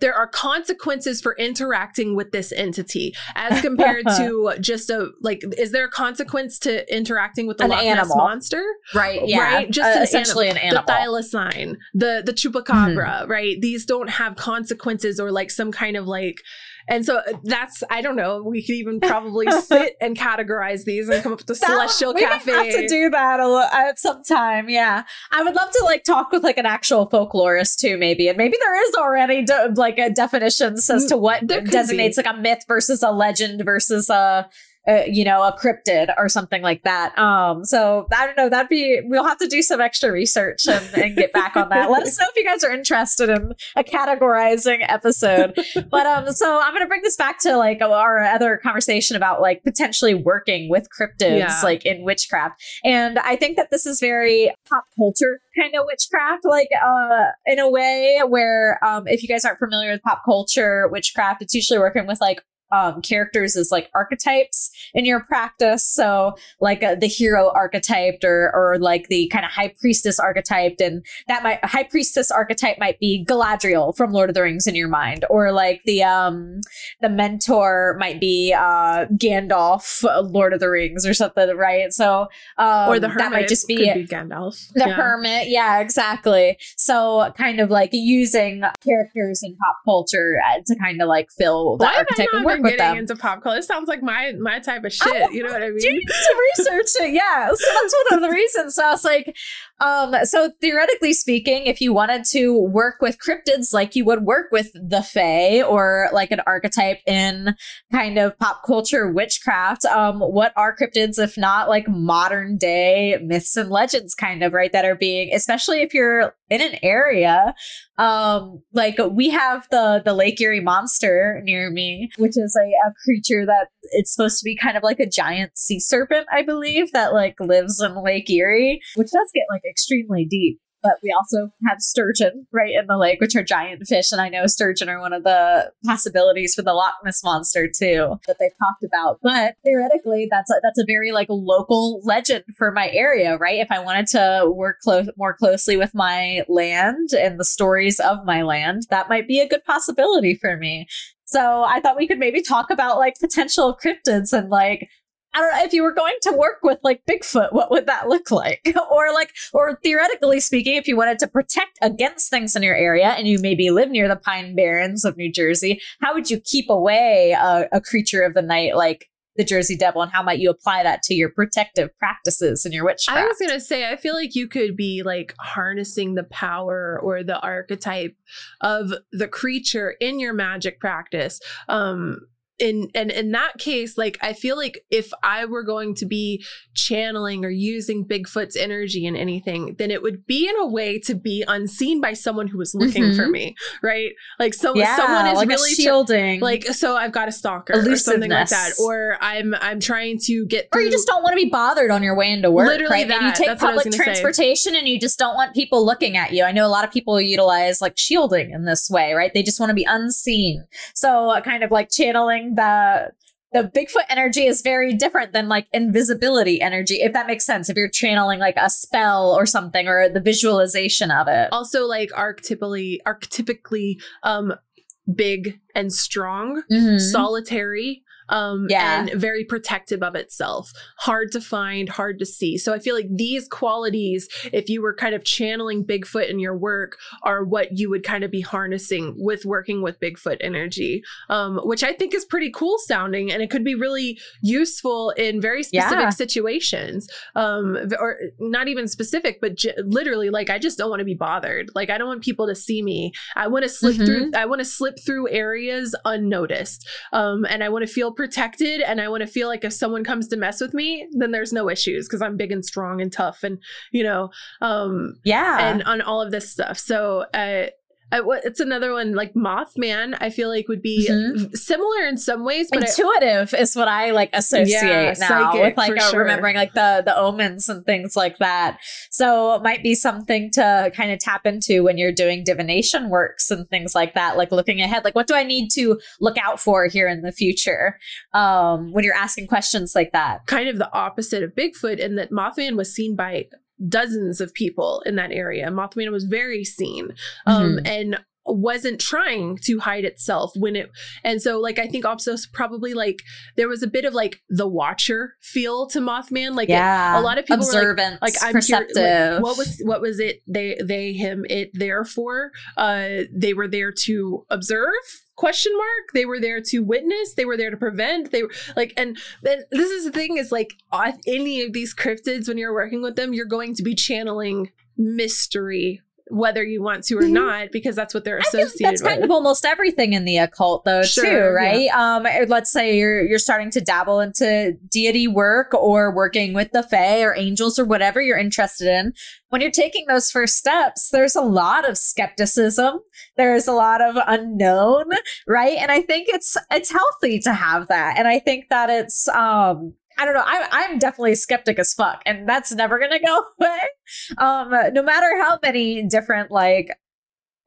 there are consequences for interacting with this entity as compared to just a like is there a consequence to interacting with the An Loch Ness animal. monster right, yeah, right? Just uh, an essentially an animal. the thylacine the the chupacabra right these don't have consequences or like some kind of like and so uh, that's I don't know. We could even probably sit and categorize these and come up with the That- celestial we cafe. have to do that a lo- at some time. Yeah, I would love to like talk with like an actual folklorist too, maybe, and maybe there is already de- like a definitions as to what Mm, There could designates like a myth versus a legend versus a. Uh, you know, a cryptid or something like that. Um, so I don't know. That'd be. We'll have to do some extra research and, and get back on that. Let us know if you guys are interested in a categorizing episode. but um, so I'm gonna bring this back to like our other conversation about like potentially working with cryptids, Yeah. like in witchcraft. And I think that this is very pop culture kind of witchcraft, like uh, in a way where um, if you guys aren't familiar with pop culture witchcraft, it's usually working with like um, characters as like archetypes in your practice. So like uh, the hero archetyped or or like the kind of high priestess archetyped, and that might high priestess archetype might be Galadriel from Lord of the Rings in your mind, or like the um the mentor might be uh Gandalf, uh, Lord of the Rings, or something, right? So um, or the hermit that might just be, be Gandalf. the Yeah. hermit. Yeah, exactly. So kind of like using characters in pop culture uh, to kind of like fill the Why archetype work with getting them. into pop culture? It sounds like my my type of shit. you know what I mean? You need to research it, yeah. So that's one of the reasons. So I was like, um, so theoretically speaking, if you wanted to work with cryptids like you would work with the Fae or like an archetype in kind of pop culture witchcraft, um, what are cryptids if not like modern day myths and legends kind of, right? That are being, especially if you're in an area um like we have the the lake erie monster near me which is a, a creature that it's supposed to be kind of like a giant sea serpent i believe that like lives in lake erie which does get like extremely deep but we also have sturgeon right in the lake, which are giant fish. And I know sturgeon are one of the possibilities for the Loch Ness monster too that they've talked about. But theoretically, that's a, that's a very like local legend for my area, right? If I wanted to work close more closely with my land and the stories of my land, that might be a good possibility for me. So I thought we could maybe talk about like potential cryptids and like I don't know if you were going to work with like Bigfoot, what would that look like? or like, or theoretically speaking, if you wanted to protect against things in your area and you maybe live near the Pine Barrens of New Jersey, how would you keep away a, a creature of the night like the Jersey Devil, and how might you apply that to your protective practices and your witchcraft? I was gonna say, I feel like you could be like harnessing the power or the archetype of the creature in your magic practice. Um, in and in that case, like I feel like if I were going to be channeling or using Bigfoot's energy in anything, then it would be in a way to be unseen by someone who was looking for Mhm. me, right? Like so, yeah, someone is like really shielding, like so I've got a stalker or something like that, or I'm I'm trying to get or you just don't want to be bothered on your way into work, Literally right? and you take That's what I was public gonna say. transportation, and you just don't want people looking at you. I know a lot of people utilize like shielding in this way, right? They just want to be unseen. So, uh, kind of like channeling the the Bigfoot energy is very different than like invisibility energy, if that makes sense. If you're channeling like a spell or something, or the visualization of it. also like archetypically archetypically um big and strong Mhm. solitary um Yeah. and very protective of itself hard to find hard to see so i feel like these qualities if you were kind of channeling bigfoot in your work are what you would kind of be harnessing with working with bigfoot energy um which i think is pretty cool sounding and it could be really useful in very specific Yeah. situations um or not even specific but j- literally like i just don't want to be bothered like i don't want people to see me i want to slip Mhm. through i want to slip through areas unnoticed um and i want to feel protected and i want to feel like if someone comes to mess with me then there's no issues because i'm big and strong and tough and you know um Yeah. and on all of this stuff so uh I, it's another one like Mothman. I feel like would be Mhm. similar in some ways, but I, Intuitive is what I like associate Yeah, now psychic, with like uh, sure. remembering like the the omens and things like that. So it might be something to kind of tap into when you're doing divination works and things like that, like looking ahead, like what do I need to look out for here in the future? Um, when you're asking questions like that. kind of the opposite of Bigfoot in that Mothman was seen by dozens of people in that area. Mothman was very seen um, Mhm. and wasn't trying to hide itself when it and so like I think also probably like there was a bit of like the watcher feel to Mothman like it- yeah, a lot of people were like, observant, like I'm perceptive. Here, like, what was what was it they they him it there for? Uh, they were there to observe question mark they were there to witness they were there to prevent they were like and then this is the thing is like any of these cryptids when you're working with them you're going to be channeling mystery whether you want to or Mhm. not because that's what they're associated that's kind of almost everything in the occult though too Sure, right? Um let's say you're you're starting to dabble into deity work or working with the fae or angels or whatever you're interested in. When you're taking those first steps there's a lot of skepticism. There's a lot of unknown right? And i think it's it's healthy to have that. And i think that it's um I don't know. I, I'm definitely skeptic as fuck, and that's never gonna go away. Um, no matter how many different like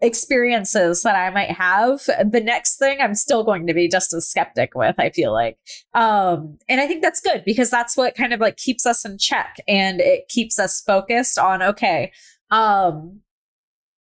experiences that I might have, the next thing I'm still going to be just a skeptic with, I feel like. Um, and I think that's good because that's what kind of like keeps us in check and it keeps us focused on, okay, um,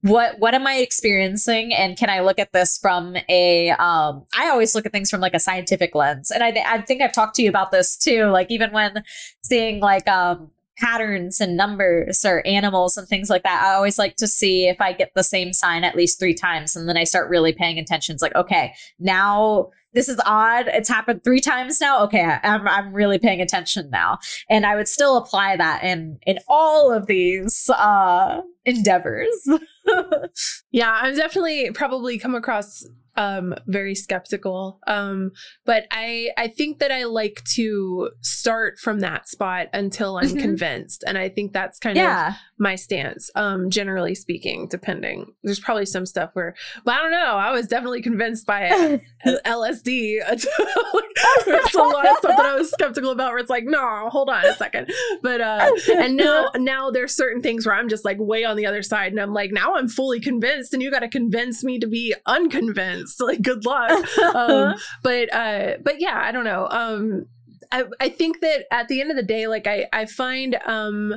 what what am I experiencing and can I look at this from a um I always look at things from like a scientific lens. And I th- I think I've talked to you about this too, like even when seeing like um patterns and numbers or animals and things like that. I always like to see if I get the same sign at least three times and then I start really paying attention. It's like, okay, now this is odd. It's happened three times now. Okay, I'm I'm really paying attention now. And I would still apply that in in all of these uh endeavors. Yeah, I'm definitely probably come across um very skeptical. Um but I I think that I like to start from that spot until I'm Mhm. convinced and I think that's kind of my stance um generally speaking depending. There's probably some stuff where but I don't know, I was definitely convinced by. LSD. There's a lot of stuff that I was skeptical about where it's like, no, hold on a second. But uh and now now there's certain things where I'm just like way on the other side and I'm like, now I'm fully convinced and you gotta convince me to be unconvinced. Like good luck. Um but uh but yeah, I don't know. Um I, I think that at the end of the day, like I, I find um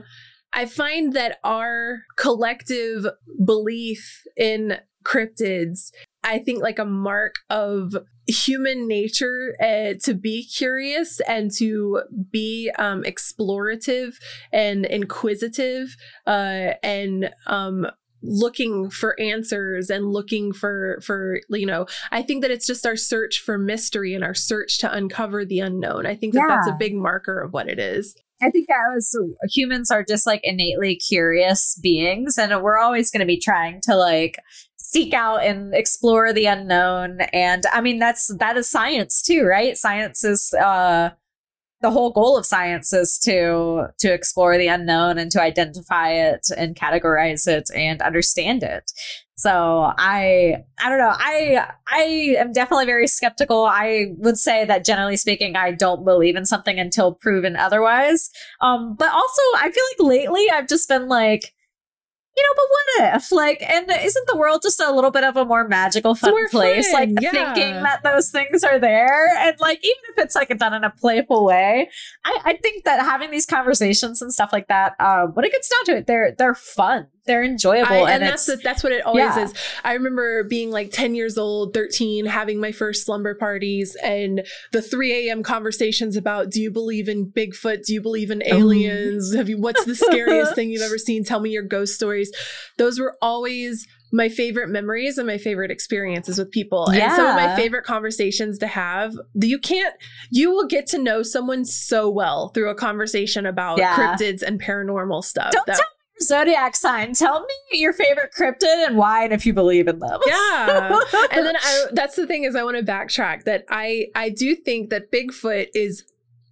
I find that our collective belief in cryptids, I think like a mark of human nature uh, to be curious and to be um, explorative and inquisitive uh, and um, looking for answers and looking for for you know i think that it's just our search for mystery and our search to uncover the unknown. I think that that's a big marker of what it is. I think I was humans are just like innately curious beings, and we're always going to be trying to like seek out and explore the unknown. And I mean, that's that is science too, right? Science is uh, the whole goal of science is to to explore the unknown and to identify it and categorize it and understand it. So I I don't know. I I am definitely very skeptical. I would say that generally speaking, I don't believe in something until proven otherwise. Um, but also I feel like lately I've just been like, you know, but what if? Like, and isn't the world just a little bit of a more magical, fun more place? fun, like yeah. thinking that those things are there, and like even if it's like done in a playful way, I, I think that having these conversations and stuff like that, um, when it gets down to it, they're they're fun, they're enjoyable, I, and, and that's that's what it always yeah. is. I remember being like ten years old, thirteen, having my first slumber parties, and the three a.m. conversations about: Do you believe in Bigfoot? Do you believe in Oh. aliens? Have you? What's the scariest thing you've ever seen? Tell me your ghost stories. Those were always my favorite memories and my favorite experiences with people and some of my favorite conversations to have you can't you will get to know someone so well through a conversation about Yeah. cryptids and paranormal stuff Don't that- tell zodiac sign. Tell me your favorite cryptid and why, and if you believe in them. yeah and then I, that's the thing is i want to backtrack that i i do think that bigfoot is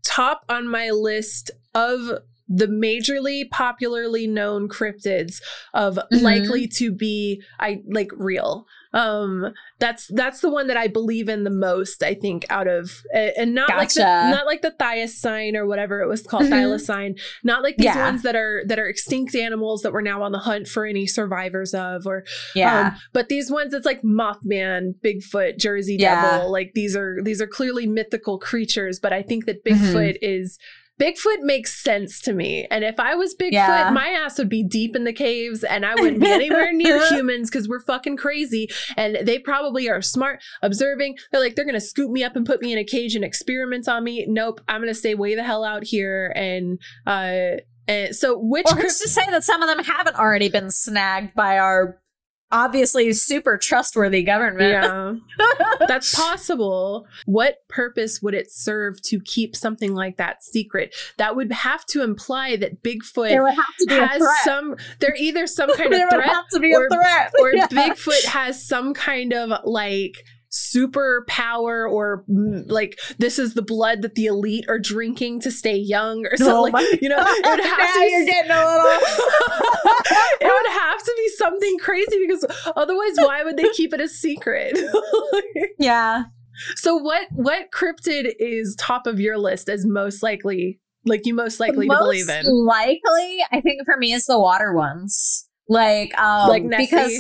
top on my list of the majorly popularly known cryptids of Mhm. likely to be I like real. Um that's that's the one that I believe in the most, I think, out of and not like the, not like the thylacine or whatever it was called, Mhm. thylacine. Not like these Yeah. ones that are that are extinct animals that we're now on the hunt for any survivors of or Yeah. um, but these ones, it's like Mothman, Bigfoot, Jersey Yeah. Devil. Like these are these are clearly mythical creatures. But I think that Mm-hmm. Bigfoot is Bigfoot makes sense to me. And if I was Bigfoot, Yeah. my ass would be deep in the caves, and I wouldn't be anywhere near humans because we're fucking crazy. And they probably are smart, observing. They're like they're gonna scoop me up and put me in a cage and experiment on me. Nope, I'm gonna stay way the hell out here. And uh, and so which or crypt- to say that some of them haven't already been snagged by our obviously super trustworthy government? Yeah. That's possible. What purpose would it serve to keep something like that secret? That would have to imply that Bigfoot there would have to be has some they're either some kind of threat have to be or- threat. or Yeah. Bigfoot has some kind of like superpower or mm, like this is the blood that the elite are drinking to stay young or something Oh like you know it would have to you're getting a little it would have to crazy because otherwise why would they keep it a secret Yeah. so what what cryptid is top of your list as most likely like you most likely most to believe in Likely, I think for me is the water ones. Like, um, Like Nessie? because,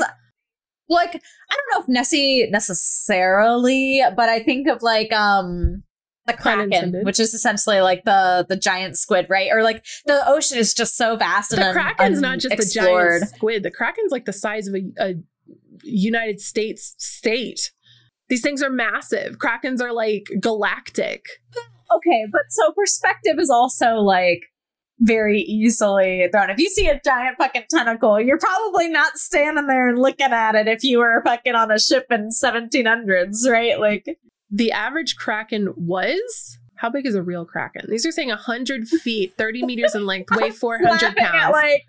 like, I don't know if Nessie necessarily, but I think of like um the kraken, which is essentially like the the giant squid, right? Or like the ocean is just so vast the and un- kraken's not just a giant squid the kraken's like the size of a, a united states state these things are massive krakens are like galactic Okay, but so perspective is also like very easily thrown. If you see a giant fucking tentacle, you're probably not standing there and looking at it if you were fucking on a ship in 1700s, right? Like, the average kraken was how big is a real kraken these are saying 100 feet 30 meters in length weigh 400 pounds like,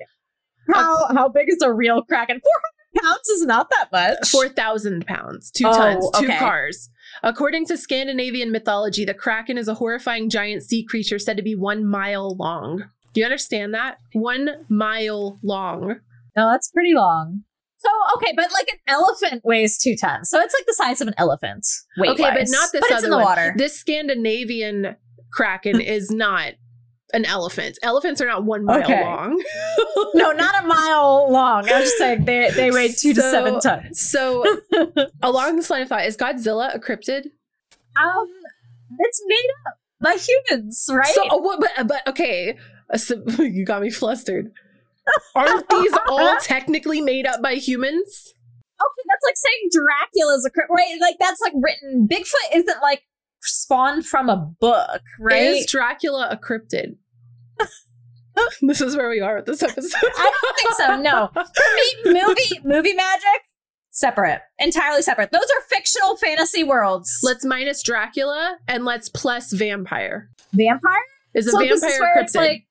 how how big is a real kraken? 400 pounds is not that much. 4,000 pounds, two Oh, tons, two okay. cars. According to Scandinavian mythology, the Kraken is a horrifying giant sea creature said to be one mile long. Do you understand that? One mile long. No, that's pretty long. So okay, but like an elephant weighs two tons, so it's like the size of an elephant. okay, but not this But other it's in the one. water. This Scandinavian Kraken is not an elephant. Elephants are not one mile Okay. long. no, not a mile long. I was just saying they they weigh two to seven tons. So, along this line of thought, is Godzilla a cryptid? Um, it's made up by humans, right? So, oh, what, but, but okay, so- you got me flustered. Aren't these all technically made up by humans? okay, that's like saying Dracula's a crypt, right? Like that's like written. Bigfoot isn't like spawned from a book, right? Is Dracula a cryptid? this is where we are with this episode. I don't think so. No, for me, movie movie magic separate, entirely separate. Those are fictional fantasy worlds. let's minus Dracula and let's plus vampire. vampire. Is a so this is vampire where a it's cryptid? like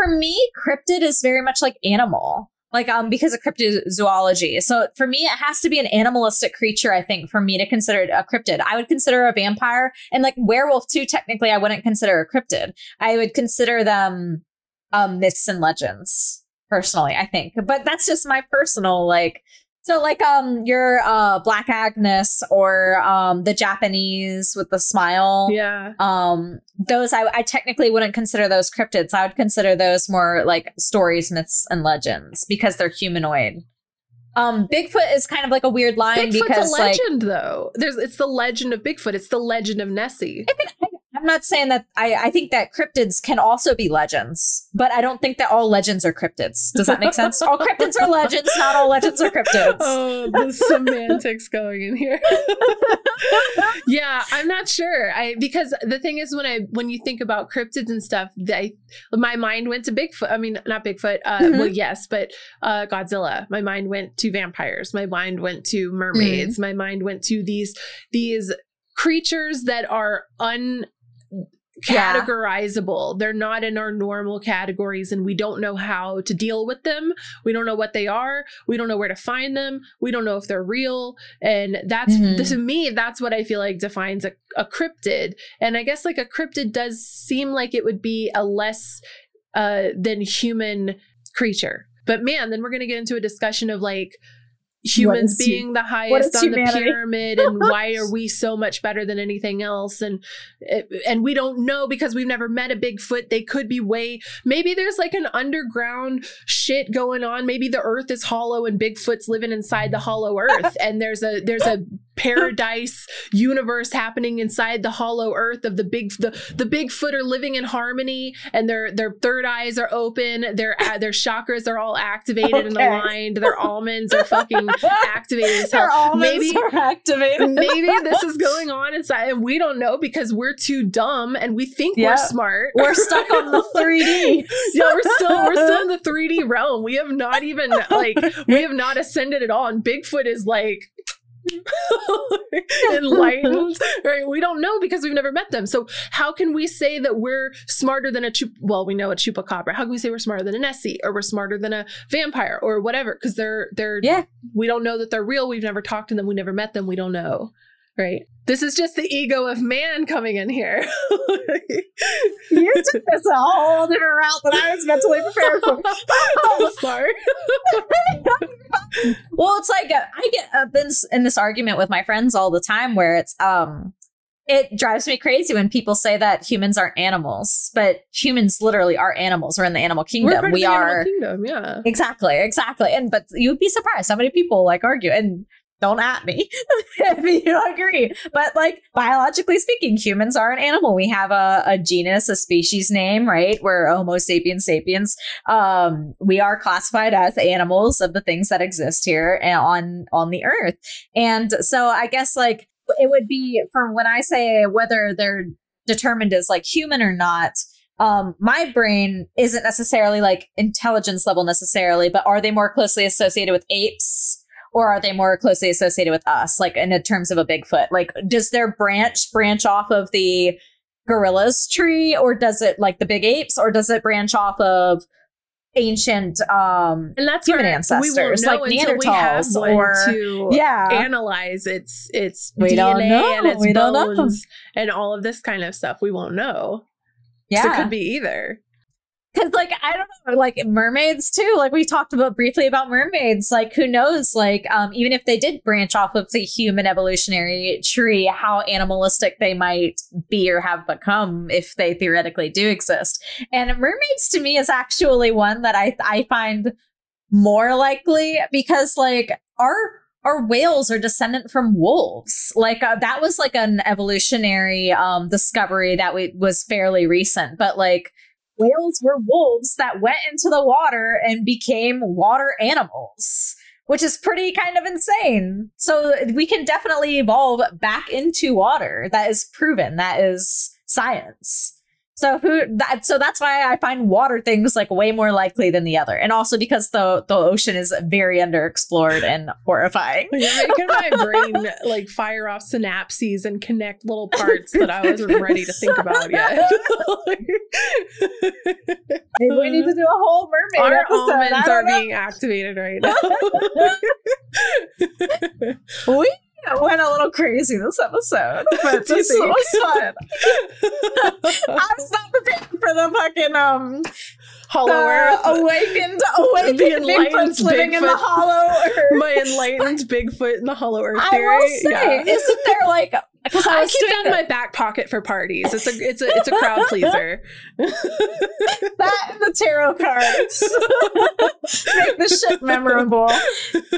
for me, cryptid is very much like animal. Like um because of cryptozoology. So for me it has to be an animalistic creature I think for me to consider it a cryptid. I would consider a vampire and like werewolf too technically I wouldn't consider a cryptid. I would consider them um myths and legends personally, I think. But that's just my personal like so like um your uh Black Agnes or um the Japanese with the smile yeah. um those I, I technically wouldn't consider those cryptids i would consider those more like stories myths and legends because they're humanoid um bigfoot is kind of like a weird line Bigfoot's because a like legend, though. There's it's the legend of Bigfoot. It's the legend of Nessie. I'm not saying that i i think that cryptids can also be legends but i don't think that all legends are cryptids does that make sense all cryptids are legends not all legends are cryptids Oh, the semantics going in here. yeah, I'm not sure. I because the thing is when I when you think about cryptids and stuff, I my mind went to Bigfoot. I mean, not Bigfoot. Uh, Mhm. Well, yes, but uh, Godzilla. My mind went to vampires. My mind went to mermaids. My mind went to these these creatures that are un Yeah. categorizable. They're not in our normal categories and we don't know how to deal with them. We don't know what they are. We don't know where to find them. We don't know if they're real. And that's Mhm. to me, that's what I feel like defines a, a cryptid. And I guess like a cryptid does seem like it would be a less uh, than human creature. But man, then we're going to get into a discussion of like humans being the highest on the pyramid and why are we so much better than anything else? And eh, and we don't know because we've never met a bigfoot. They could be way maybe there's like an underground shit going on. Maybe the earth is hollow and bigfoot's living inside the hollow earth and there's a there's a paradise universe happening inside the hollow earth of the big the, the bigfoot are living in harmony and their their third eyes are open their their chakras are all activated and aligned their almonds are fucking activated as hell. Their almonds maybe are activated. maybe this is going on inside and we don't know because we're too dumb and we think Yeah. we're smart We're stuck on the 3D. yeah we're still we're still in the 3d realm we have not even like we have not ascended at all and bigfoot is like enlightened right? We don't know because we've never met them. So how can we say that we're smarter than a chup well we know a chupacabra. How can we say we're smarter than a nessie or we're smarter than a vampire or whatever? Because they're they're Yeah. we don't know that they're real. We've never talked to them. We never met them. We don't know right this is just the ego of man coming in here You took this a whole different route than I was mentally prepared for. I'm sorry Well, it's like uh, I get uh, this in this argument with my friends all the time, where it's um, it drives me crazy when people say that humans aren't animals, but humans literally are animals. We're in the animal kingdom. we're part of We the animal are kingdom yeah exactly, exactly. And but you'd be surprised how many people like argue and. Don't at me if you agree. But like biologically speaking, humans are an animal. We have a, a genus, a species name, right? We're Homo sapiens sapiens. Um, we are classified as animals of the things that exist here on on the earth. And so I guess like it would be from when I say whether they're determined as like human or not. Um, my brain isn't necessarily like intelligence level necessarily, but are they more closely associated with apes? Or are they more closely associated with us like in terms of a bigfoot? Like does their branch branch off of the gorillas tree or does it like the big apes or does it branch off of ancient um and that's Human ancestors, we won't know like Neanderthals or- to yeah. analyze its its We DNA and its We bones and all of this kind of stuff. We won't know. Yeah it could be either. Because like i don't know like mermaids too like we talked about briefly about mermaids like who knows like um even if they did branch off of the human evolutionary tree how animalistic they might be or have become if they theoretically do exist. And mermaids to me is actually one that i i find more likely because like our our whales are descendant from wolves. Like uh, that was like an evolutionary um discovery that we, was fairly recent but like whales were wolves that went into the water and became water animals, which is pretty kind of insane. So we can definitely evolve back into water. That is proven. That is science. So who that so that's why I find water things like way more likely than the other. And also because the the ocean is very underexplored and horrifying. You're making my brain like fire off synapses and connect little parts that I wasn't ready to think about yet. Maybe we need to do a whole mermaid Our episode. Almonds are know. being activated right now. we went a little crazy this episode, but this was fun. I was not prepared for the fucking um Hollow the Earth. awakened awakened The enlightened Bigfoots living in the hollow earth. my enlightened Bigfoot in the Hollow Earth I theory. will say, yeah. isn't there like because I I keep that in my back pocket for parties. It's a it's a it's a crowd pleaser. that and the tarot cards make the shit memorable.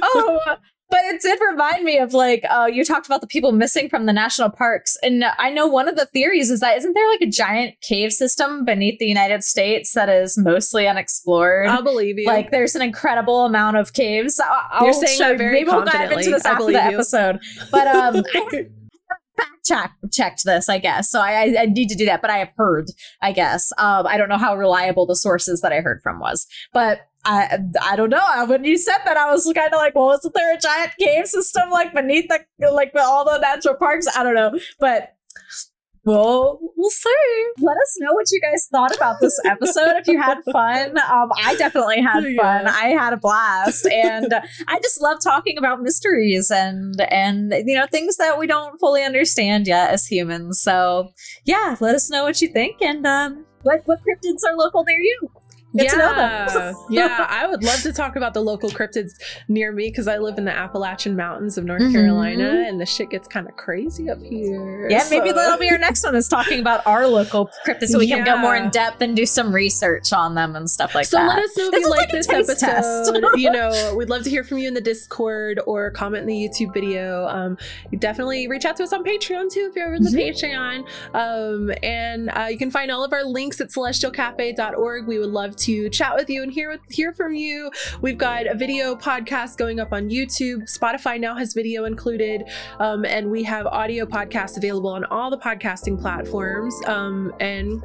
Oh, but it did remind me of like uh, you talked about the people missing from the national parks, and I know one of the theories is that isn't there like a giant cave system beneath the United States that is mostly unexplored? I'll believe you. Like there's an incredible amount of caves. I- You're saying that very Maybe we'll dive into this I after the you. episode. But um, I fact check checked this, I guess. So I, I I need to do that. But I have heard, I guess. Um, I don't know how reliable the sources that I heard from was, but. I I don't know. When you said that, I was kind of like, well, isn't there a giant cave system like beneath the like all the natural parks? I don't know, but well, we'll see. Let us know what you guys thought about this episode. if you had fun, um, I definitely had Yeah. fun. I had a blast, and I just love talking about mysteries and and you know things that we don't fully understand yet as humans. So yeah, let us know what you think and um, what what cryptids are local near you. Get to know them. yeah, yeah. I would love to talk about the local cryptids near me because I live in the Appalachian Mountains of North Mhm. Carolina, and the shit gets kind of crazy up here. Yeah, maybe that'll be our next one is talking about our local cryptids so we can go more in depth and do some research on them and stuff like so that. So let us know if This you like, this episode. you know, we'd love to hear from you in the Discord or comment in the YouTube video. Um, definitely reach out to us on Patreon too if you're over the Patreon. Um, and uh, you can find all of our links at celestialcafe.org. We would love to chat with you and hear hear from you. We've got a video podcast going up on YouTube. Spotify now has video included, um, and we have audio podcasts available on all the podcasting platforms. Um, and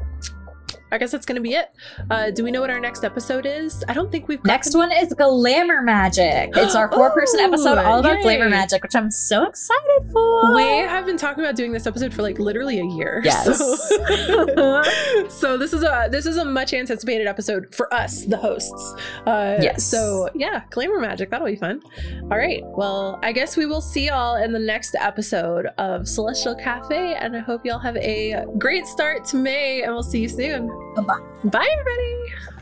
I guess that's going to be it. Uh, do we know what our next episode is? I don't think we've Next one is Glamour Magic. It's our four person episode all about yay. Glamour Magic, which I'm so excited for. We have been talking about doing this episode for like literally a year. Yes. So, so this is a this is a much anticipated episode for us, the hosts. Uh, Yes. So yeah, glamour magic. That'll be fun. All right. Well, I guess we will see y'all in the next episode of Celestial Cafe, and I hope y'all have a great start to May, and we'll see you soon. Bye-bye. Bye, everybody.